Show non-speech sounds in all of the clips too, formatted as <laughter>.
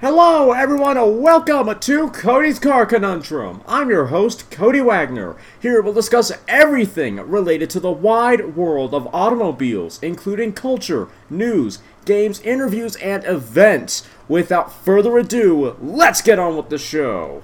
Hello, everyone, and welcome to Cody's Car Conundrum. I'm your host, Cody Wagner. Here we'll discuss everything related to the wide world of automobiles, including culture, news, games, interviews, and events. Without further ado, let's get on with the show.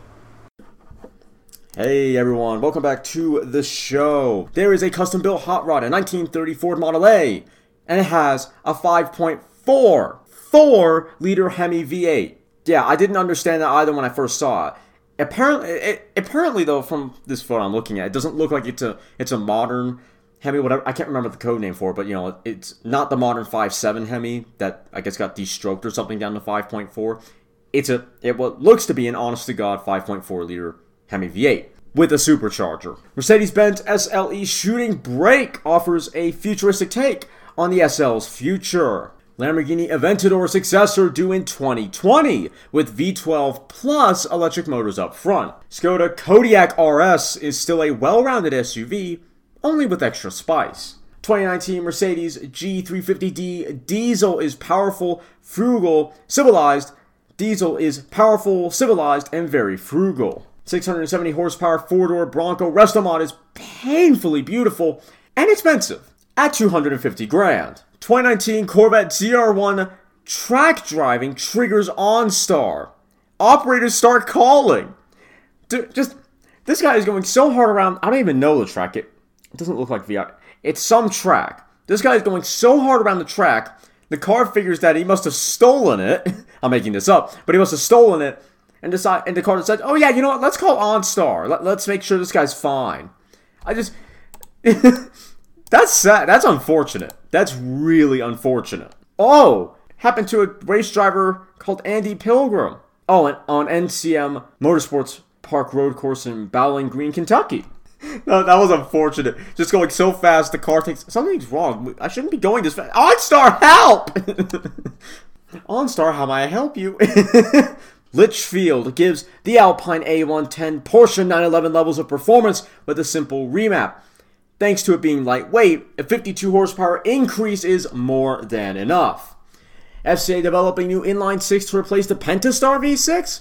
Hey everyone, welcome back to the show. There is a custom built hot rod, a 1930 Ford Model A, and it has a 5.4 4 liter Hemi V8. Yeah, I didn't understand that either when I first saw it. Apparently, it, apparently though, from this photo I'm looking at, it doesn't look like it's a it's a modern Hemi. Whatever I can't remember the code name for, it, but you know, it's not the modern 5.7 Hemi that I guess got destroked or something down to 5.4. It's a it what looks to be an honest to god 5.4 liter Hemi V8 with a supercharger. Mercedes-Benz SLE Shooting Brake offers a futuristic take on the SL's future. Lamborghini Aventador successor due in 2020 with V12 plus electric motors up front. Skoda Kodiaq RS is still a well-rounded SUV, only with extra spice. 2019 Mercedes G350D diesel is powerful, frugal, civilized. Diesel is powerful, civilized, and very frugal. 670 horsepower four-door Bronco Restomod is painfully beautiful and expensive at 250 grand. 2019 Corvette ZR1 track driving triggers OnStar. Operators start calling. Dude, just this guy is going so hard around. I don't even know the track. It, it doesn't look like VR. It's some track. This guy is going so hard around the track. The car figures that he must have stolen it. <laughs> I'm making this up, but he must have stolen it and decide. And the car said, "Oh yeah, you know what? Let's call OnStar. Let, let's make sure this guy's fine." I just. <laughs> That's sad. That's unfortunate. That's really unfortunate. Oh, happened to a race driver called Andy Pilgrim. Oh, and on NCM Motorsports Park Road Course in Bowling Green, Kentucky. <laughs> No, that was unfortunate. Just going so fast, the car takes something's wrong. I shouldn't be going this fast. OnStar, help! <laughs> OnStar, how may I help you? <laughs> Litchfield gives the Alpine A110 Porsche 911 levels of performance with a simple remap. Thanks to it being lightweight, a 52 horsepower increase is more than enough. FCA developing new inline 6 to replace the Pentastar V6?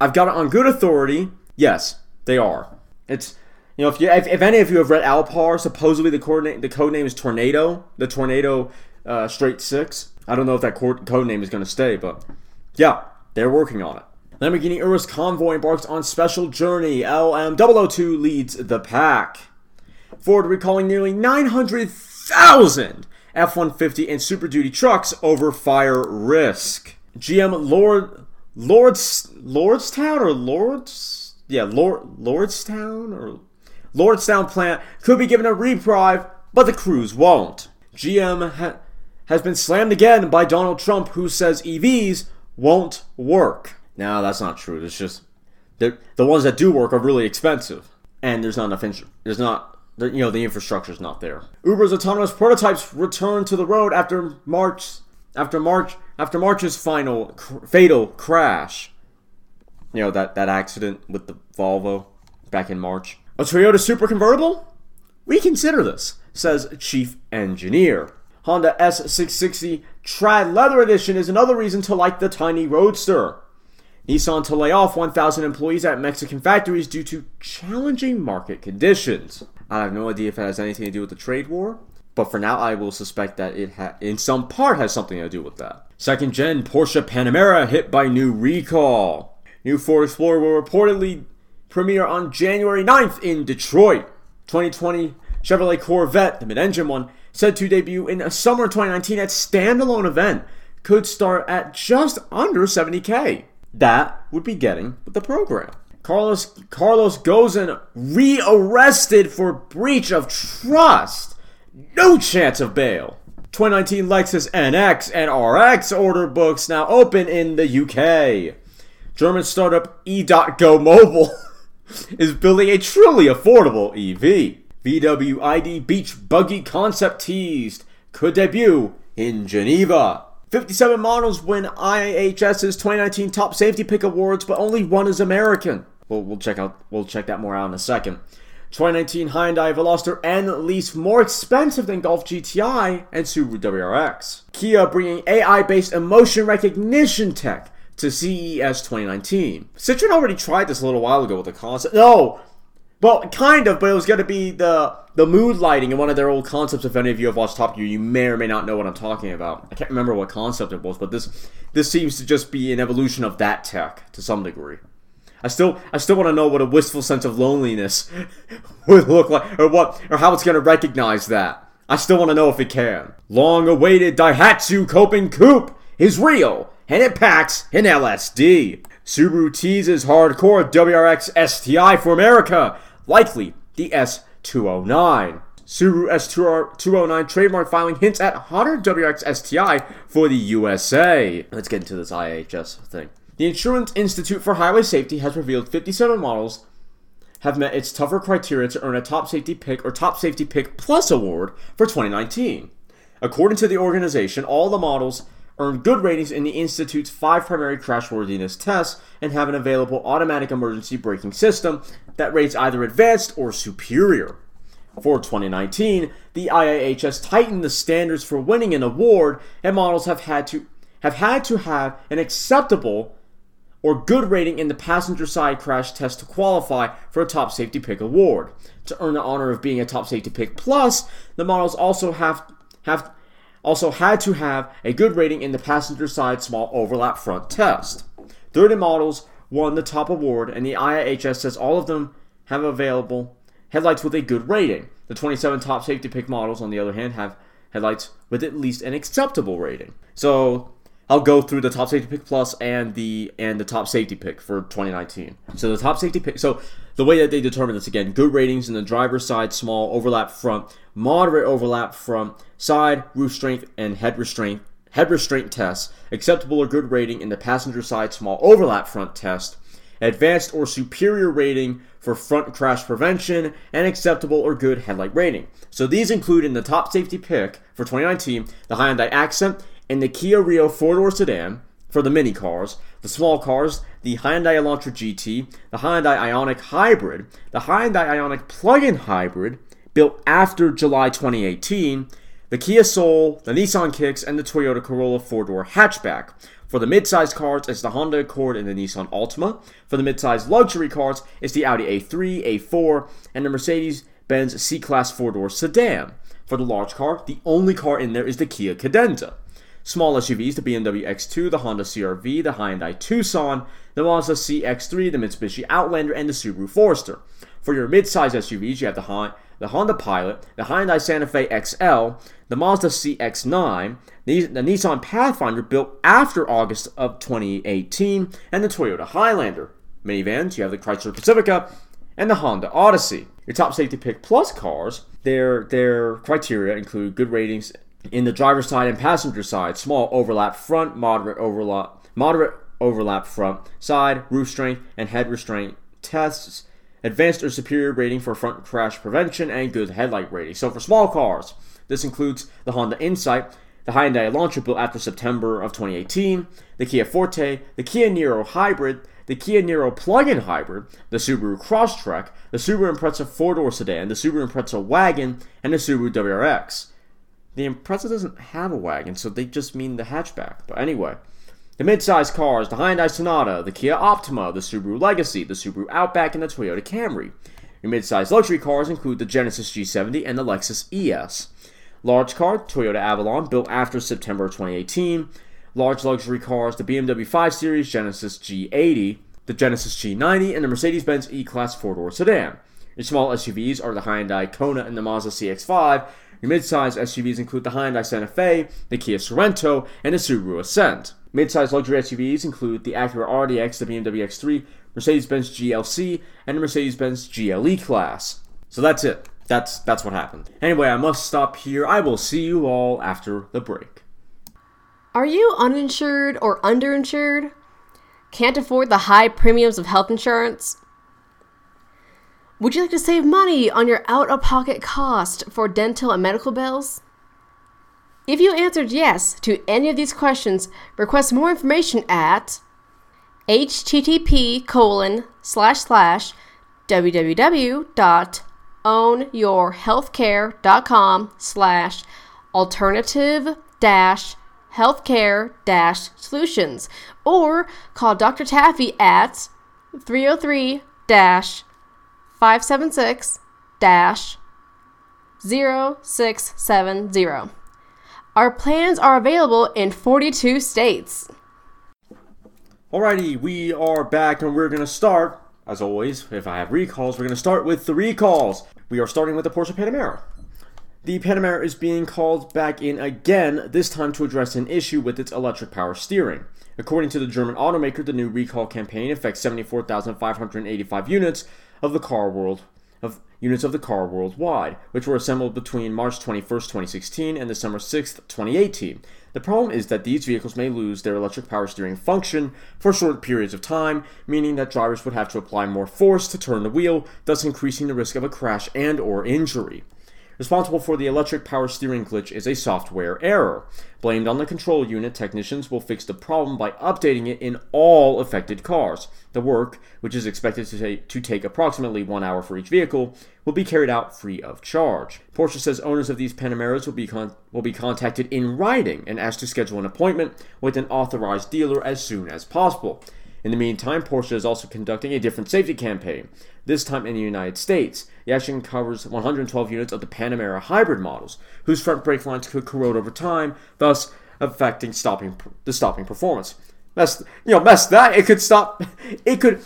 I've got it on good authority. Yes, they are. It's you know if you if, if any of you have read Allpar, supposedly the coordinate the code name is Tornado, the Tornado uh, Straight Six. I don't know if that code name is going to stay, but yeah, they're working on it. Lamborghini Urus Convoy embarks on special journey. LM002 leads the pack. Ford recalling nearly 900,000 F 150 and Super Duty trucks over fire risk. GM Lord Lords Lordstown or Lords yeah Lord Lordstown or Lordstown plant could be given a reprieve, but the Cruze won't. GM ha- has been slammed again by Donald Trump, who says EVs won't work. Now that's not true. It's just the the ones that do work are really expensive, and there's not enough. Int- there's not the, you know the infrastructure is not there. Uber's autonomous prototypes return to the road after March after March after March's final cr- fatal crash. You know that that accident with the Volvo back in March. A Toyota Supra convertible? We consider this, says chief engineer. Honda S660 Trad Leather Edition is another reason to like the tiny Roadster. Nissan to lay off 1,000 employees at Mexican factories due to challenging market conditions. I have no idea if it has anything to do with the trade war, but for now I will suspect that it ha- in some part has something to do with that. Second gen Porsche Panamera hit by new recall. New Ford Explorer will reportedly premiere on January 9th in Detroit. 2020 Chevrolet Corvette, the mid-engine one, said to debut in summer 2019 at standalone event, could start at just under 70k. That would be getting the program. Carlos Carlos Ghosn rearrested for breach of trust. No chance of bail. 2019 Lexus NX and RX order books now open in the UK. German startup E.Go Mobile <laughs> is building a truly affordable EV. VW ID Beach Buggy concept teased could debut in Geneva. 57 models win IHS's 2019 Top Safety Pick Awards, but only one is American. We'll, we'll check out we'll check that more out in a second. 2019 Hyundai Veloster N Lease more expensive than Golf GTI and Subaru WRX. Kia bringing AI-based emotion recognition tech to CES 2019. Citroen already tried this a little while ago with the concept. No, well, kind of, but it was going to be the the mood lighting in one of their old concepts. If any of you have watched Top Gear, you may or may not know what I'm talking about. I can't remember what concept it was, but this this seems to just be an evolution of that tech to some degree. I still I still want to know what a wistful sense of loneliness <laughs> would look like, or what, or how it's to recognize that. I still want to know if it can. Long awaited Daihatsu Copen Coupe is real, and it packs an LSD. Subaru teases hardcore WRX STI for America, likely the S209. Subaru S209 trademark filing hints at hotter WRX STI for the USA. Let's get into this IHS thing. The Insurance Institute for Highway Safety has revealed 57 models have met its tougher criteria to earn a Top Safety Pick or Top Safety Pick Plus award for 2019. According to the organization, all the models earn good ratings in the Institute's five primary crashworthiness tests and have an available automatic emergency braking system that rates either advanced or superior. For 2019, the IIHS tightened the standards for winning an award, and models have had to have had to have an acceptable or good rating in the passenger side crash test to qualify for a top safety pick award. To earn the honor of being a top safety pick plus, the models also have have also had to have a good rating in the passenger side small overlap front test. 30 models won the top award, and the IIHS says all of them have available headlights with a good rating. The 27 top safety pick models, on the other hand, have headlights with at least an acceptable rating. So I'll go through the top safety pick plus and the and the top safety pick for 2019. So the top safety pick. So the way that they determine this again, good ratings in the driver's side, small overlap front, moderate overlap front, side roof strength, and head restraint head restraint tests. Acceptable or good rating in the passenger side, small overlap front test. Advanced or superior rating for front crash prevention, and acceptable or good headlight rating. So these include in the top safety pick for 2019 the Hyundai Accent and the Kia Rio four-door sedan for the mini cars, the small cars, the Hyundai Elantra GT, the Hyundai Ioniq Hybrid, the Hyundai Ioniq Plug-in Hybrid built after July 2018, the Kia Soul, the Nissan Kicks, and the Toyota Corolla four-door hatchback. For the mid-sized cars, it's the Honda Accord and the Nissan Altima. For the mid-sized luxury cars, it's the Audi A3, A4, and the Mercedes-Benz C-Class four-door sedan. For the large car, the only car in there is the Kia Cadenza. Small SUVs, the BMW X2, the Honda CRV, the Hyundai Tucson, the Mazda CX3, the Mitsubishi Outlander, and the Subaru Forester. For your mid-size SUVs, you have the, the Honda Pilot, the Hyundai Santa Fe XL, the Mazda CX9, the, the Nissan Pathfinder built after August of 2018, and the Toyota Highlander. Minivans, you have the Chrysler Pacifica and the Honda Odyssey. Your top safety pick plus cars, their their criteria include good ratings in the driver's side and passenger side, small overlap front, moderate overlap, moderate overlap front, side, roof strength, and head restraint tests, advanced or superior rating for front crash prevention, and good headlight rating. So for small cars, this includes the Honda Insight, the Hyundai Elantra built after September of 2018, the Kia Forte, the Kia Niro Hybrid, the Kia Niro plug-in hybrid, the Subaru Crosstrek, the Subaru Impreza four-door sedan, the Subaru Impreza wagon, and the Subaru WRX. The Impreza doesn't have a wagon, so they just mean the hatchback. But anyway, the mid-sized cars, the Hyundai Sonata, the Kia Optima, the Subaru Legacy, the Subaru Outback, and the Toyota Camry. Your mid-sized luxury cars include the Genesis G70 and the Lexus ES. Large car, Toyota Avalon, built after September 2018. Large luxury cars, the BMW 5 Series, Genesis G80, the Genesis G90, and the Mercedes-Benz E-Class four-door sedan. Your small SUVs are the Hyundai Kona and the Mazda CX-5, your mid-size SUVs include the Hyundai Santa Fe, the Kia Sorento, and the Subaru Ascent. Mid-size luxury SUVs include the Acura RDX, the BMW X3, Mercedes-Benz GLC, and the Mercedes-Benz GLE class. So that's it. That's that's what happened. Anyway, I must stop here. I will see you all after the break. Are you uninsured or underinsured? Can't afford the high premiums of health insurance? Would you like to save money on your out of pocket cost for dental and medical bills? If you answered yes to any of these questions, request more information at http colon slash slash www.ownyourhealthcare.com slash alternative dash healthcare dash solutions or call Dr. Taffy at 303 576 0670. Our plans are available in 42 states. Alrighty, we are back and we're going to start, as always, if I have recalls, we're going to start with the recalls. We are starting with the Porsche Panamera. The Panamera is being called back in again, this time to address an issue with its electric power steering. According to the German automaker, the new recall campaign affects 74,585 units of the car world of units of the car worldwide, which were assembled between March 21, 2016 and December 6, 2018. The problem is that these vehicles may lose their electric power steering function for short periods of time, meaning that drivers would have to apply more force to turn the wheel, thus increasing the risk of a crash and or injury. Responsible for the electric power steering glitch is a software error. Blamed on the control unit, technicians will fix the problem by updating it in all affected cars. The work, which is expected to take, to take approximately one hour for each vehicle, will be carried out free of charge. Porsche says owners of these Panameras will be, con- will be contacted in writing and asked to schedule an appointment with an authorized dealer as soon as possible. In the meantime, Porsche is also conducting a different safety campaign, this time in the United States. The action covers 112 units of the Panamera hybrid models, whose front brake lines could corrode over time, thus affecting stopping the stopping performance. Mess, you know, mess that it could stop, <laughs> it could,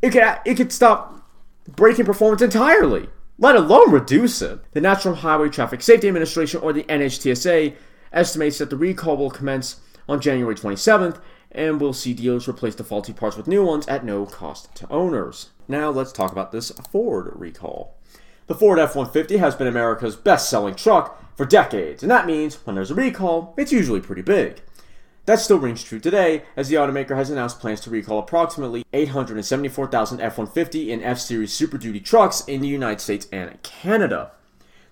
it could, it could stop braking performance entirely, let alone reduce it. The National Highway Traffic Safety Administration, or the NHTSA, estimates that the recall will commence on January 27th and we'll see dealers replace the faulty parts with new ones at no cost to owners. Now let's talk about this Ford recall. The Ford F 150 has been America's best selling truck for decades, and that means when there's a recall, it's usually pretty big. That still rings true today, as the automaker has announced plans to recall approximately 874,000 F 150 and F Series Super Duty trucks in the United States and Canada.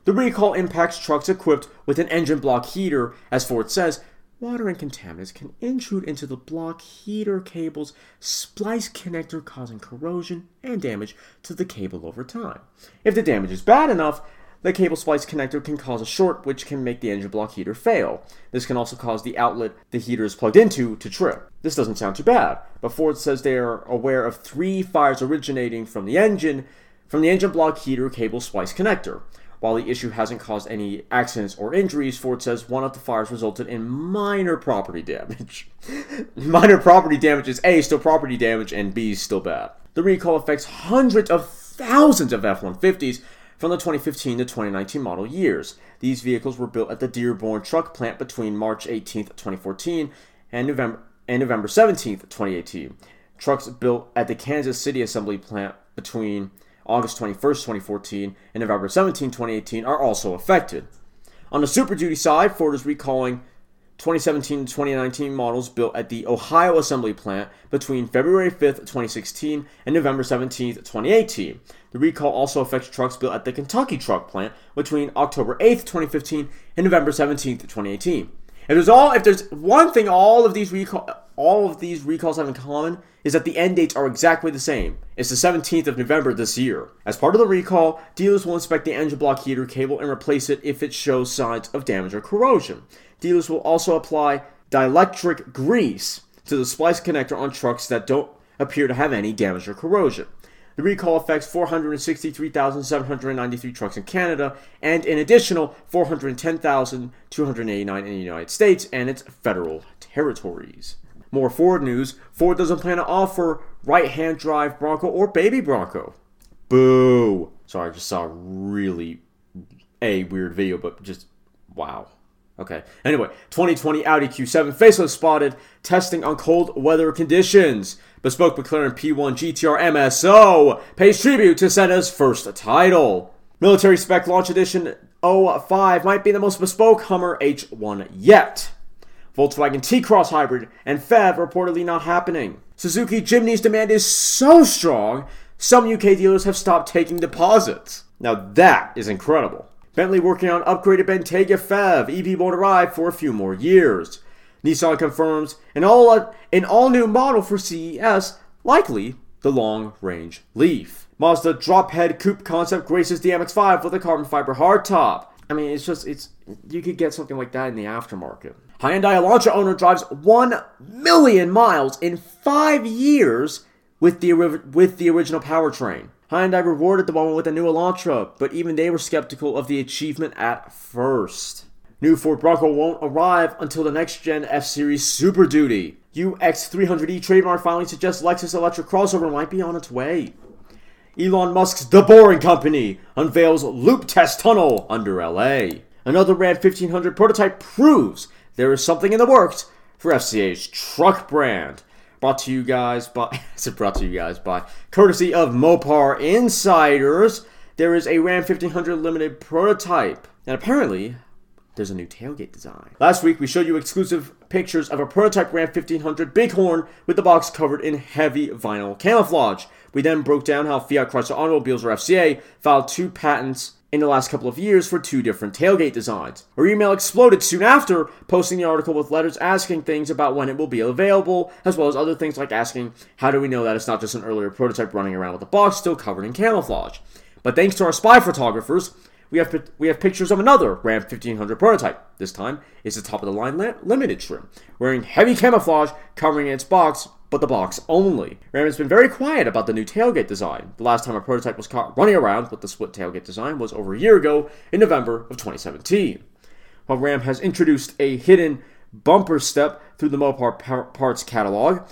The recall impacts trucks equipped with an engine block heater, as Ford says, water and contaminants can intrude into the block heater cable's splice connector, causing corrosion and damage to the cable over time. If the damage is bad enough, the cable splice connector can cause a short, which can make the engine block heater fail. This can also cause the outlet the heater is plugged into to trip. This doesn't sound too bad, but Ford says they are aware of three fires originating from the engine, from the engine block heater cable splice connector. While the issue hasn't caused any accidents or injuries, Ford says one of the fires resulted in minor property damage. <laughs> minor property damage is A, still property damage, and B, still bad. The recall affects hundreds of thousands of F 150s from the 2015 to 2019 model years. These vehicles were built at the Dearborn truck plant between March 18, 2014 and November, and November 17, 2018. Trucks built at the Kansas City assembly plant between August 21st, 2014, and November 17, 2018 are also affected. On the Super Duty side, Ford is recalling 2017 to 2019 models built at the Ohio assembly plant between February 5th, 2016 and November 17th, 2018. The recall also affects trucks built at the Kentucky truck plant between October 8th, 2015 and November 17th, 2018. If there's all if there's one thing all of these recall all of these recalls have in common is that the end dates are exactly the same. It's the 17th of November this year. As part of the recall, dealers will inspect the engine block heater cable and replace it if it shows signs of damage or corrosion. Dealers will also apply dielectric grease to the splice connector on trucks that don't appear to have any damage or corrosion. The recall affects 463,793 trucks in Canada and an additional 410,289 in the United States and its federal territories. More Ford news Ford doesn't plan to offer right hand drive Bronco or baby Bronco. Boo! Sorry, I just saw a really a weird video, but just wow. Okay. Anyway, 2020 Audi Q7 facelift spotted, testing on cold weather conditions. Bespoke McLaren P1 GTR MSO pays tribute to Senna's first title. Military Spec Launch Edition 05 might be the most bespoke Hummer H1 yet. Volkswagen T-Cross Hybrid and PHEV reportedly not happening. Suzuki Jimny's demand is so strong, some UK dealers have stopped taking deposits. Now that is incredible. Bentley working on upgraded Bentayga PHEV, EV won't arrive for a few more years. Nissan confirms an all an all new model for CES, likely the long range Leaf. Mazda drop head coupe concept graces the MX-5 with a carbon fiber hardtop. I mean, it's just it's you could get something like that in the aftermarket. Hyundai Elantra owner drives 1 million miles in 5 years with the, with the original powertrain. Hyundai rewarded the moment with a new Elantra, but even they were skeptical of the achievement at first. New Ford Bronco won't arrive until the next gen F Series Super Duty. UX300E trademark filing suggests Lexus electric crossover might be on its way. Elon Musk's The Boring Company unveils loop test tunnel under LA. Another Ram 1500 prototype proves there is something in the works for FCA's truck brand. Brought to you guys by, <laughs> brought to you guys by, courtesy of Mopar Insiders. There is a Ram 1500 limited prototype. And apparently, there's a new tailgate design. Last week, we showed you exclusive pictures of a prototype Ram 1500 Bighorn with the box covered in heavy vinyl camouflage. We then broke down how Fiat Chrysler Automobiles or FCA filed two patents in the last couple of years for two different tailgate designs. Our email exploded soon after, posting the article with letters asking things about when it will be available, as well as other things like asking, how do we know that it's not just an earlier prototype running around with a box still covered in camouflage? But thanks to our spy photographers, we have we have pictures of another Ram 1500 prototype. This time, it's the top of the line limited trim, wearing heavy camouflage covering its box, but the box only. Ram has been very quiet about the new tailgate design. The last time a prototype was caught running around with the split tailgate design was over a year ago in November of 2017. While Ram has introduced a hidden bumper step through the Mopar parts catalog,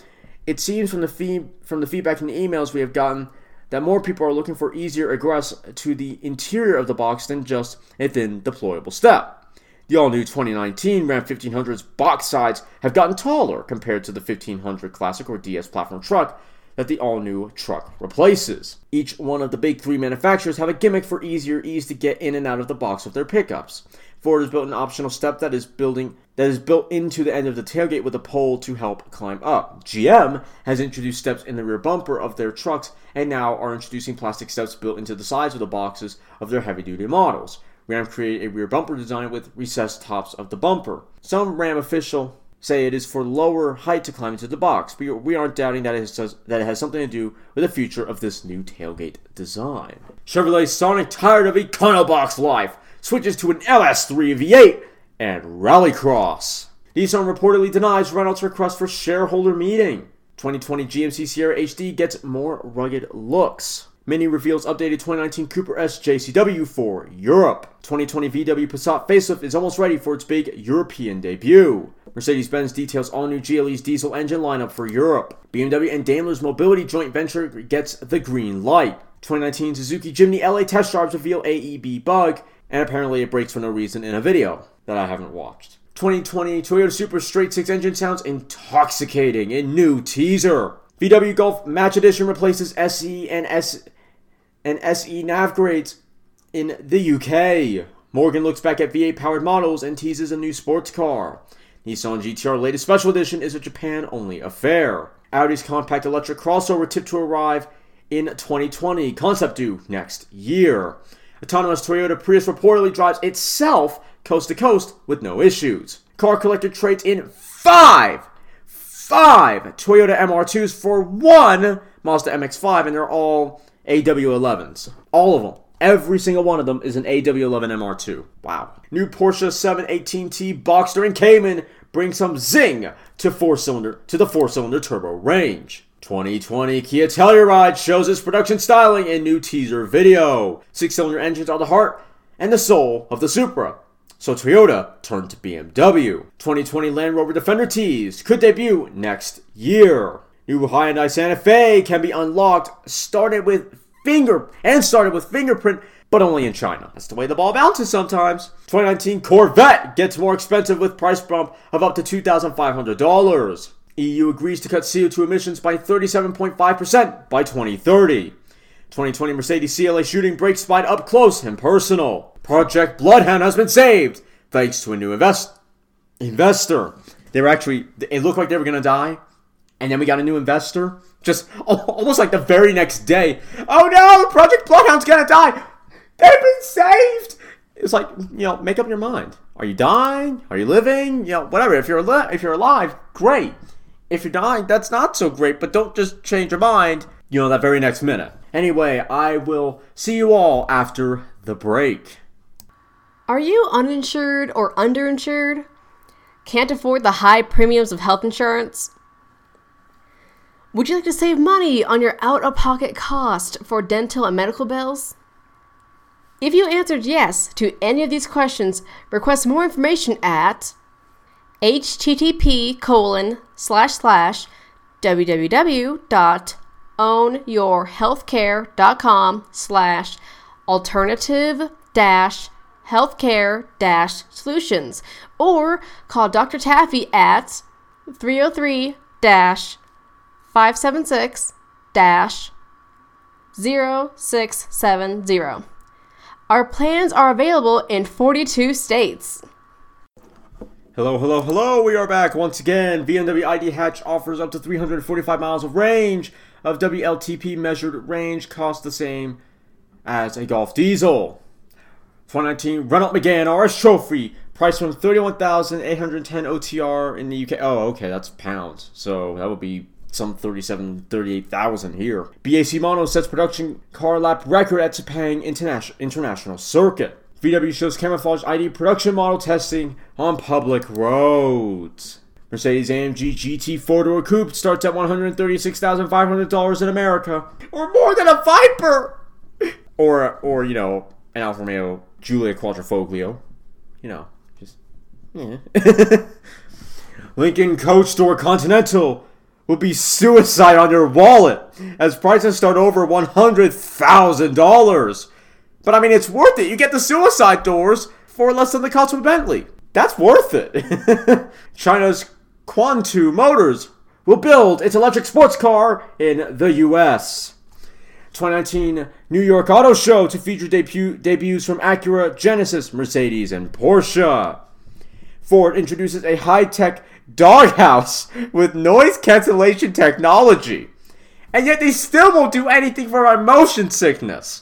it seems from the fee- from the feedback and the emails we have gotten that more people are looking for easier egress to the interior of the box than just a thin deployable step. The all new 2019 Ram 1500's box sides have gotten taller compared to the 1500 Classic or DS platform truck that the all new truck replaces. Each one of the big three manufacturers have a gimmick for easier ease to get in and out of the box of their pickups. Ford has built an optional step that is building that is built into the end of the tailgate with a pole to help climb up. GM has introduced steps in the rear bumper of their trucks and now are introducing plastic steps built into the sides of the boxes of their heavy-duty models. Ram created a rear bumper design with recessed tops of the bumper. Some Ram official say it is for lower height to climb into the box, but we aren't doubting that it, has, that it has something to do with the future of this new tailgate design. Chevrolet Sonic, tired of Econobox life, switches to an LS3 V8 and Rallycross. Nissan reportedly denies Renault's request for shareholder meeting. 2020 GMC Sierra HD gets more rugged looks. Mini reveals updated 2019 Cooper S JCW for Europe. 2020 VW Passat facelift is almost ready for its big European debut. Mercedes-Benz details all new GLE's diesel engine lineup for Europe. BMW and Daimler's mobility joint venture gets the green light. 2019 Suzuki Jimny LA test drives reveal AEB bug, and apparently it breaks for no reason in a video that I haven't watched. 2020 Toyota Supra straight six engine sounds intoxicating in new teaser. VW Golf Match Edition replaces SE and S and SE nav grades in the UK. Morgan looks back at V8 powered models and teases a new sports car. Nissan GTR latest special edition is a Japan only affair. Audi's compact electric crossover tipped to arrive in 2020, concept due next year. Autonomous Toyota Prius reportedly drives itself coast to coast with no issues. Car collector trades in five, five Toyota MR2s for one Mazda MX5, and they're all AW11s. All of them. Every single one of them is an AW11 MR2. Wow. New Porsche 718T Boxster and Cayman bring some zing to four cylinder to the four cylinder turbo range. 2020 Kia Telluride shows its production styling in new teaser video. Six cylinder engines are the heart and the soul of the Supra. So Toyota turned to BMW. 2020 Land Rover Defender tease could debut next year. New Hyundai Santa Fe can be unlocked, started with finger and started with fingerprint, but only in China. That's the way the ball bounces sometimes. 2019 Corvette gets more expensive with price bump of up to $2,500. EU agrees to cut CO2 emissions by 37.5% by 2030. 2020 Mercedes CLA shooting brakes spied up close and personal. Project Bloodhound has been saved thanks to a new invest- investor. They were actually, it looked like they were going to die. And then we got a new investor. Just <laughs> almost like the very next day. Oh no, Project Bloodhound's going to die. They've been saved. It's like, you know, make up your mind. Are you dying? Are you living? You know, whatever. If you're, ali- if you're alive, great. If you're dying, that's not so great, but don't just change your mind, you know, that very next minute. Anyway, I will see you all after the break. Are you uninsured or underinsured? Can't afford the high premiums of health insurance? Would you like to save money on your out of pocket cost for dental and medical bills? If you answered yes to any of these questions, request more information at http colon slash slash www.ownyourhealthcare.com slash alternative dash healthcare dash solutions or call Dr. Taffy at 303 dash 576 dash 0670. Our plans are available in 42 states. Hello, hello, hello. We are back once again. BMW ID Hatch offers up to 345 miles of range of WLTP measured range, cost the same as a Golf Diesel. 2019 Renault Megane RS Trophy, price from 31,810 OTR in the UK. Oh, okay, that's pounds. So that would be some 37, 38,000 here. BAC Mono sets production car lap record at Sepang International, International Circuit. VW shows camouflage ID production model testing on public roads. Mercedes AMG GT four door coupe starts at $136,500 in America, or more than a Viper, <laughs> or or you know an Alfa Romeo Giulia Quadrifoglio, you know, just yeah. <laughs> Lincoln Coach Store Continental will be suicide on your wallet as prices start over $100,000. But I mean, it's worth it. You get the suicide doors for less than the cost of a Bentley. That's worth it. <laughs> China's Quantu Motors will build its electric sports car in the US. 2019 New York Auto Show to feature debut, debuts from Acura, Genesis, Mercedes, and Porsche. Ford introduces a high tech doghouse with noise cancellation technology. And yet they still won't do anything for my motion sickness.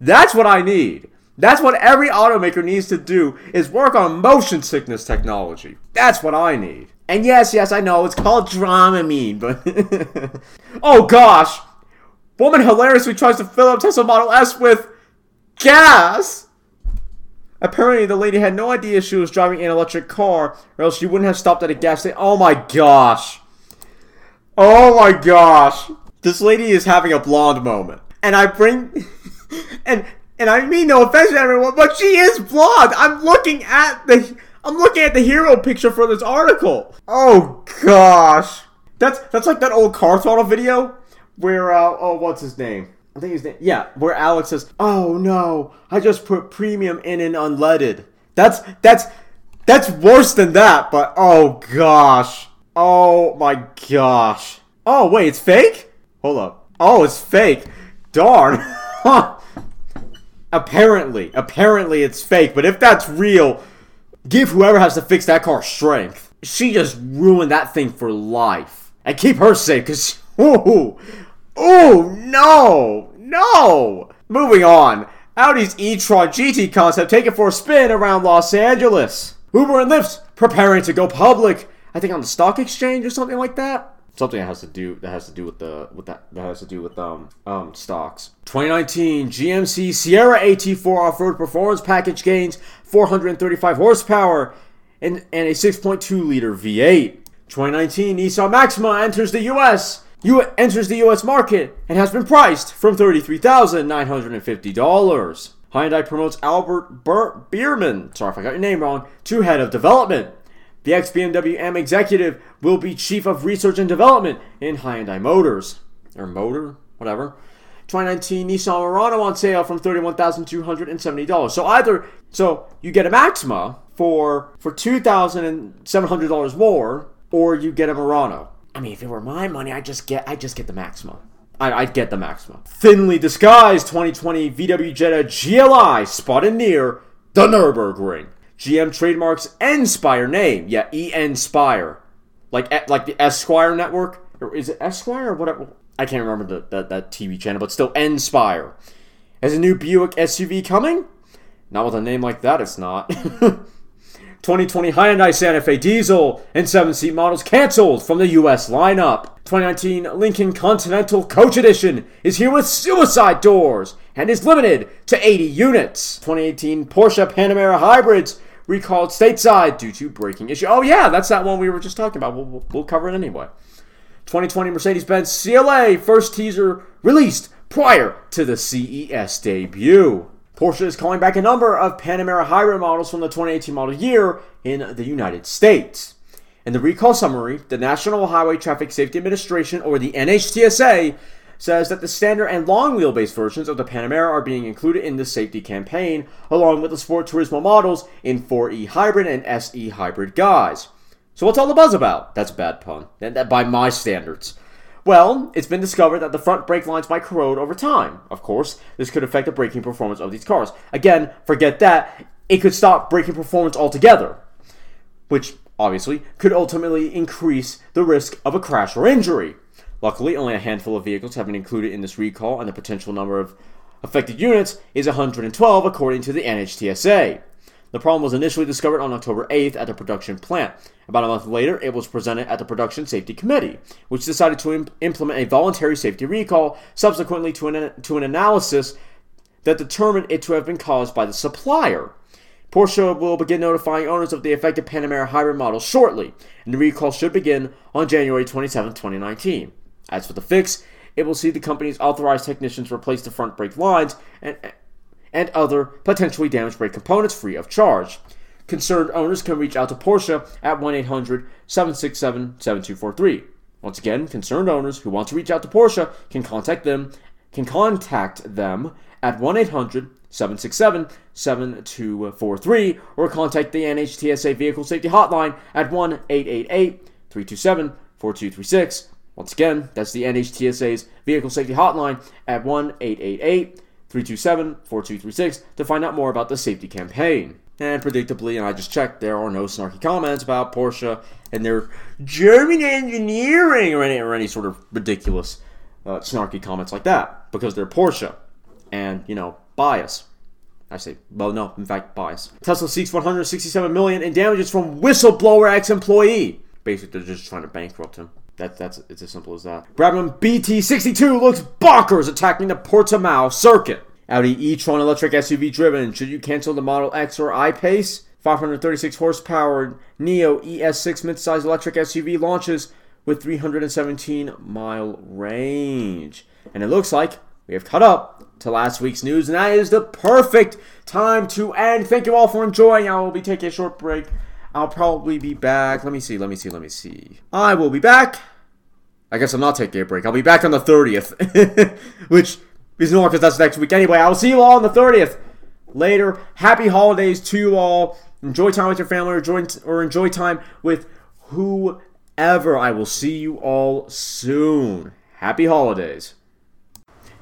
That's what I need. That's what every automaker needs to do is work on motion sickness technology. That's what I need. And yes, yes, I know it's called Dramamine, but <laughs> oh gosh, woman hilariously tries to fill up Tesla Model S with gas. Apparently, the lady had no idea she was driving an electric car, or else she wouldn't have stopped at a gas station. Oh my gosh. Oh my gosh. This lady is having a blonde moment. And I bring. <laughs> and and I mean no offense to everyone, but she is blonde. I'm looking at the I'm looking at the hero picture for this article. Oh gosh, that's that's like that old car throttle video where uh, oh what's his name? I think his name yeah, where Alex says, "Oh no, I just put premium in an unleaded." That's that's that's worse than that. But oh gosh, oh my gosh. Oh wait, it's fake. Hold up. Oh, it's fake. Darn. <laughs> apparently, apparently it's fake. But if that's real, give whoever has to fix that car strength. She just ruined that thing for life. And keep her safe, cause <laughs> ooh, ooh, no, no. Moving on. Audi's e-tron GT concept taken for a spin around Los Angeles. Uber and Lyft preparing to go public. I think on the stock exchange or something like that something that has to do that has to do with the with that that has to do with um um stocks. 2019 GMC Sierra AT4 off-road performance package gains 435 horsepower and and a 6.2 liter V8. 2019 Nissan Maxima enters the US. U enters the US market and has been priced from $33,950. Hyundai promotes Albert Bur- Biermann, sorry if I got your name wrong, to head of development. The ex BMW M executive will be chief of research and development in Hyundai Motors. Or Motor, whatever. 2019 Nissan Murano on sale from $31,270. So either so you get a Maxima for for $2,700 more or you get a Murano. I mean, if it were my money, I just get I just get the Maxima. I, I'd get the Maxima. Thinly disguised 2020 VW Jetta GLI spotted near the Nürburgring. GM trademarks Enspire name. Yeah, E Enspire. Like like the Esquire network or is it Esquire or whatever? I can't remember the, that that TV channel, but still Enspire. Has a new Buick SUV coming? Not with a name like that, it's not. <laughs> 2020 Hyundai Santa Fe diesel and 7-seat models canceled from the US lineup. 2019 Lincoln Continental Coach Edition is here with suicide doors and is limited to 80 units. 2018 Porsche Panamera hybrids recalled stateside due to braking issue. Oh yeah, that's that one we were just talking about. We'll, we'll, we'll cover it anyway. 2020 Mercedes-Benz CLA first teaser released prior to the CES debut. Porsche is calling back a number of Panamera hybrid models from the 2018 model year in the United States. In the recall summary, the National Highway Traffic Safety Administration, or the NHTSA, says that the standard and long wheelbase versions of the Panamera are being included in the safety campaign, along with the Sport Turismo models in 4E hybrid and SE hybrid guise. So what's all the buzz about? That's a bad pun, and that by my standards. Well, it's been discovered that the front brake lines might corrode over time. Of course, this could affect the braking performance of these cars. Again, forget that. It could stop braking performance altogether, which obviously could ultimately increase the risk of a crash or injury. Luckily, only a handful of vehicles have been included in this recall, and the potential number of affected units is 112 according to the NHTSA. The problem was initially discovered on October 8th at the production plant. About a month later, it was presented at the Production Safety Committee, which decided to imp- implement a voluntary safety recall, subsequently to an, to an analysis that determined it to have been caused by the supplier. Porsche will begin notifying owners of the affected Panamera hybrid models shortly, and the recall should begin on January 27, 2019. As for the fix, it will see the company's authorized technicians replace the front brake lines and, and other potentially damaged brake components free of charge. Concerned owners can reach out to Porsche at 1 800 767 7243. Once again, concerned owners who want to reach out to Porsche can contact them can contact them at 1 800 767 7243 or contact the NHTSA Vehicle Safety Hotline at 1 888 327 4236. Once again, that's the NHTSA's Vehicle Safety Hotline at 1 888 327 4236 to find out more about the safety campaign. And predictably, and I just checked, there are no snarky comments about Porsche and their German engineering or any, or any sort of ridiculous uh, snarky comments like that because they're Porsche and, you know, bias. I say, well, no, in fact, bias. Tesla seeks 167 million in damages from whistleblower ex-employee. Basically, they're just trying to bankrupt him. That, that's it's as simple as that. Brabham BT62 looks bonkers attacking the Portimao circuit. Audi e-tron electric SUV driven. Should you cancel the Model X or I-Pace? 536 horsepower NIO ES6 midsize electric SUV launches with 317 mile range. And it looks like we have caught up to last week's news, and that is the perfect time to end. Thank you all for enjoying. I will be taking a short break. I'll probably be back. Let me see, let me see, let me see. I will be back. I guess I'm not taking a break. I'll be back on the 30th, <laughs> which is normal because that's next week anyway. I will see you all on the 30th. Later. Happy holidays to you all. Enjoy time with your family or enjoy, or enjoy time with whoever. I will see you all soon. Happy holidays.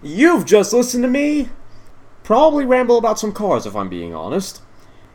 You've just listened to me probably ramble about some cars if I'm being honest.